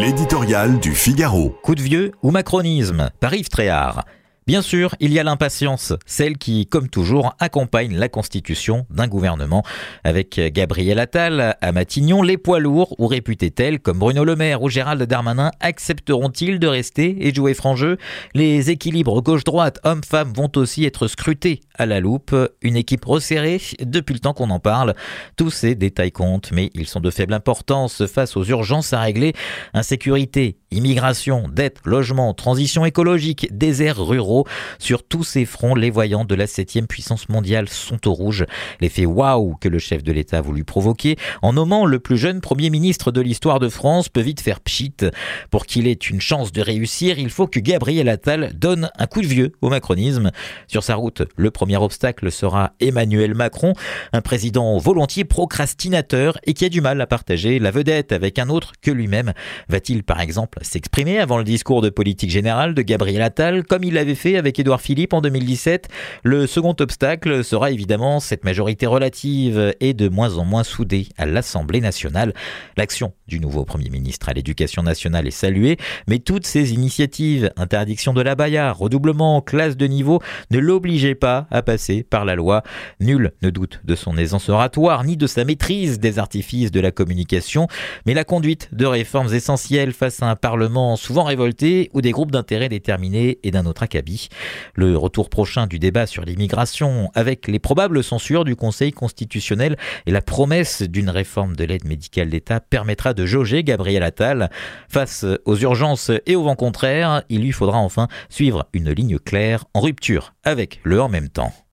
L'éditorial du Figaro. Coup de vieux ou macronisme? Par Yves Tréhard. Bien sûr, il y a l'impatience, celle qui, comme toujours, accompagne la constitution d'un gouvernement. Avec Gabriel Attal à Matignon, les poids lourds ou réputés tels comme Bruno Le Maire ou Gérald Darmanin accepteront-ils de rester et jouer franc jeu Les équilibres gauche-droite, hommes-femmes vont aussi être scrutés à la loupe. Une équipe resserrée depuis le temps qu'on en parle. Tous ces détails comptent, mais ils sont de faible importance face aux urgences à régler. Insécurité, immigration, dette, logement, transition écologique, déserts ruraux sur tous ces fronts, les voyants de la septième puissance mondiale sont au rouge. L'effet waouh que le chef de l'État a voulu provoquer en nommant le plus jeune Premier ministre de l'histoire de France peut vite faire pchit. Pour qu'il ait une chance de réussir, il faut que Gabriel Attal donne un coup de vieux au macronisme. Sur sa route, le premier obstacle sera Emmanuel Macron, un président volontiers procrastinateur et qui a du mal à partager la vedette avec un autre que lui-même. Va-t-il par exemple s'exprimer avant le discours de politique générale de Gabriel Attal comme il l'avait fait avec Édouard Philippe en 2017. Le second obstacle sera évidemment cette majorité relative et de moins en moins soudée à l'Assemblée nationale. L'action du nouveau Premier ministre à l'éducation nationale est saluée, mais toutes ces initiatives, interdiction de la baya, redoublement, classe de niveau, ne l'obligeaient pas à passer par la loi. Nul ne doute de son aisance oratoire ni de sa maîtrise des artifices de la communication, mais la conduite de réformes essentielles face à un Parlement souvent révolté ou des groupes d'intérêt déterminés et d'un autre acabit. Le retour prochain du débat sur l'immigration avec les probables censures du Conseil constitutionnel et la promesse d'une réforme de l'aide médicale d'État permettra de jauger Gabriel Attal. Face aux urgences et au vent contraire, il lui faudra enfin suivre une ligne claire en rupture avec le en même temps.